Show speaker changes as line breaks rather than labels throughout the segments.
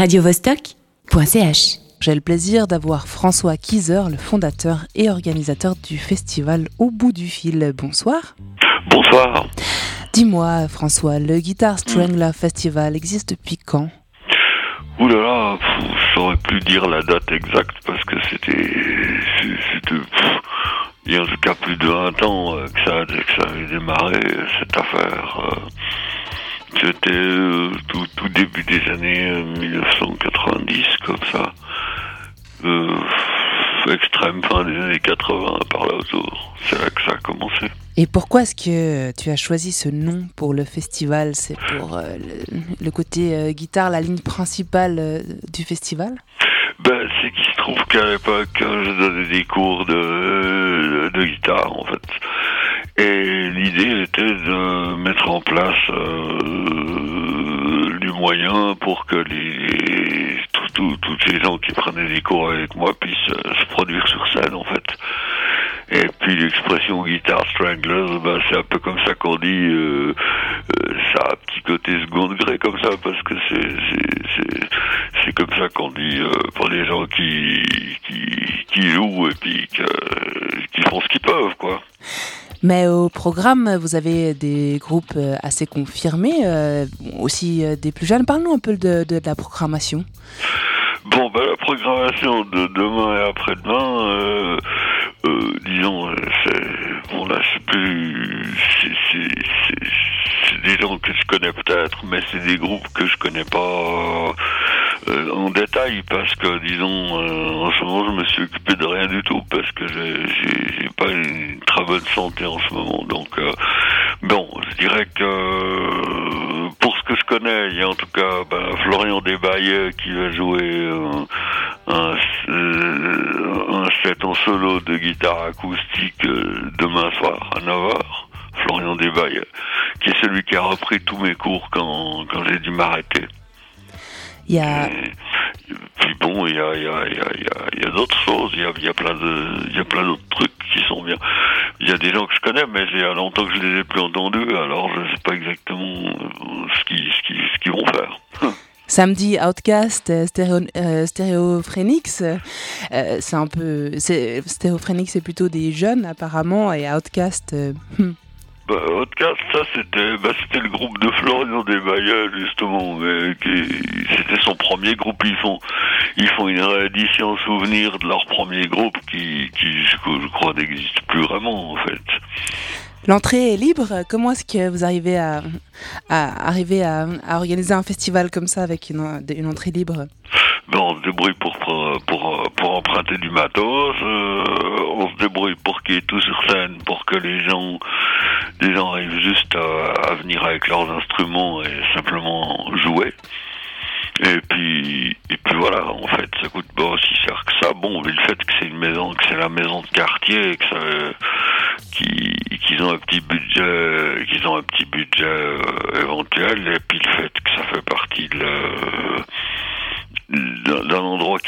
radiovostok.ch.
J'ai le plaisir d'avoir François Kieser, le fondateur et organisateur du festival Au bout du fil. Bonsoir.
Bonsoir.
Dis-moi, François, le Guitar Strangler Festival existe depuis quand?
Ouh là là, pff, je saurais plus dire la date exacte parce que c'était. Il y a en tout cas plus de 20 ans euh, que ça, que ça avait démarré, euh, cette affaire. Euh. C'était euh, tout, tout début des années euh, 1990, comme ça. Euh, extrême fin des années 80, par là autour. C'est là que ça a commencé.
Et pourquoi est-ce que tu as choisi ce nom pour le festival? C'est pour euh, le, le côté euh, guitare, la ligne principale euh, du festival?
Ben, c'est qu'il se trouve qu'à l'époque, euh, je donnais des cours de, de guitare, en fait. Et l'idée était de mettre en place euh, du moyen pour que les, tout, tout- toutes ces gens qui prenaient des cours avec moi puissent euh, se produire sur scène, en fait. Et puis l'expression guitare strangler, ben, c'est un peu comme ça qu'on dit, euh, euh, ça a un petit côté second degré comme ça, parce que c'est comme ça qu'on dit euh, pour les gens qui, qui, qui jouent et puis que- qui font ce qu'ils peuvent, quoi.
Mais au programme, vous avez des groupes euh, assez confirmés, euh, aussi euh, des plus jeunes. Parle-nous un peu de, de- de la programmation.
Bon, ben, la programmation de demain et après-demain, disons, c'est, bon là, c'est plus, c'est, des gens que je connais peut-être, mais c'est des groupes que je connais pas en détail parce que, disons, en ce moment, je me suis occupé de rien du tout parce que j'ai, j'ai, j'ai pas une très bonne santé en ce moment, donc, euh, bon, je dirais que euh, pour ce que je connais, il y a en tout cas ben, Florian Desbaillet qui va jouer euh, un, un set en solo de guitare acoustique demain soir à 9h. Florian Desbaillet, qui est celui qui a repris tous mes cours quand, quand j'ai dû m'arrêter.
Il y a,
Et puis bon, il y a, y a, y a, y a, il y a d'autres choses, il y a, il y a plein de, il y a plein d'autres trucs qui sont bien. Il y a des gens que je connais, mais il y a longtemps que je les ai plus entendus, alors je sais pas exactement euh, ce qu'ils, vont faire.
samedi, Outcast, euh, Stéréo, euh, c'est un peu... Stéréophrenics, c'est plutôt des jeunes apparemment, et Outcast... hmm.
Bah, Outcast, ça c'était, bah, c'était le groupe de Florian Desbaillet justement, mais c'était son premier groupe. Ils font, ils font une réédition souvenir de leur premier groupe qui, je, crois n'existe plus vraiment en fait.
L'entrée est libre. Comment est-ce que vous arrivez à, à organiser un festival comme ça avec une, entrée libre?
On se débrouille pour, pour, pour, emprunter du matos, euh, on se débrouille pour qu'il y ait tout sur scène, pour que les gens, les gens arrivent juste à, à venir avec leurs instruments et simplement jouer. Et puis, et puis voilà, en fait, ça coûte pas aussi cher que ça. Bon, mais le fait que c'est une maison, que c'est la maison de quartier, que ça, qui- qu'ils ont un petit budget, qu'ils ont un petit budget euh, éventuel, et puis le fait que ça fait partie de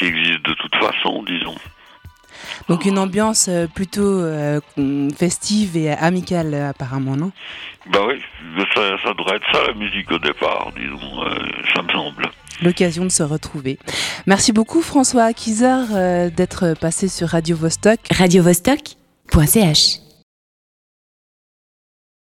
qui existe de toute façon, disons.
Donc une ambiance euh, plutôt euh, festive et amicale euh, apparemment, non?
Bah oui, ça, ça devrait être ça la musique au départ, disons, euh, ça me semble.
L'occasion de se retrouver. Merci beaucoup François Kieser euh, d'être passé sur Radio Vostok.
radiovostok.ch.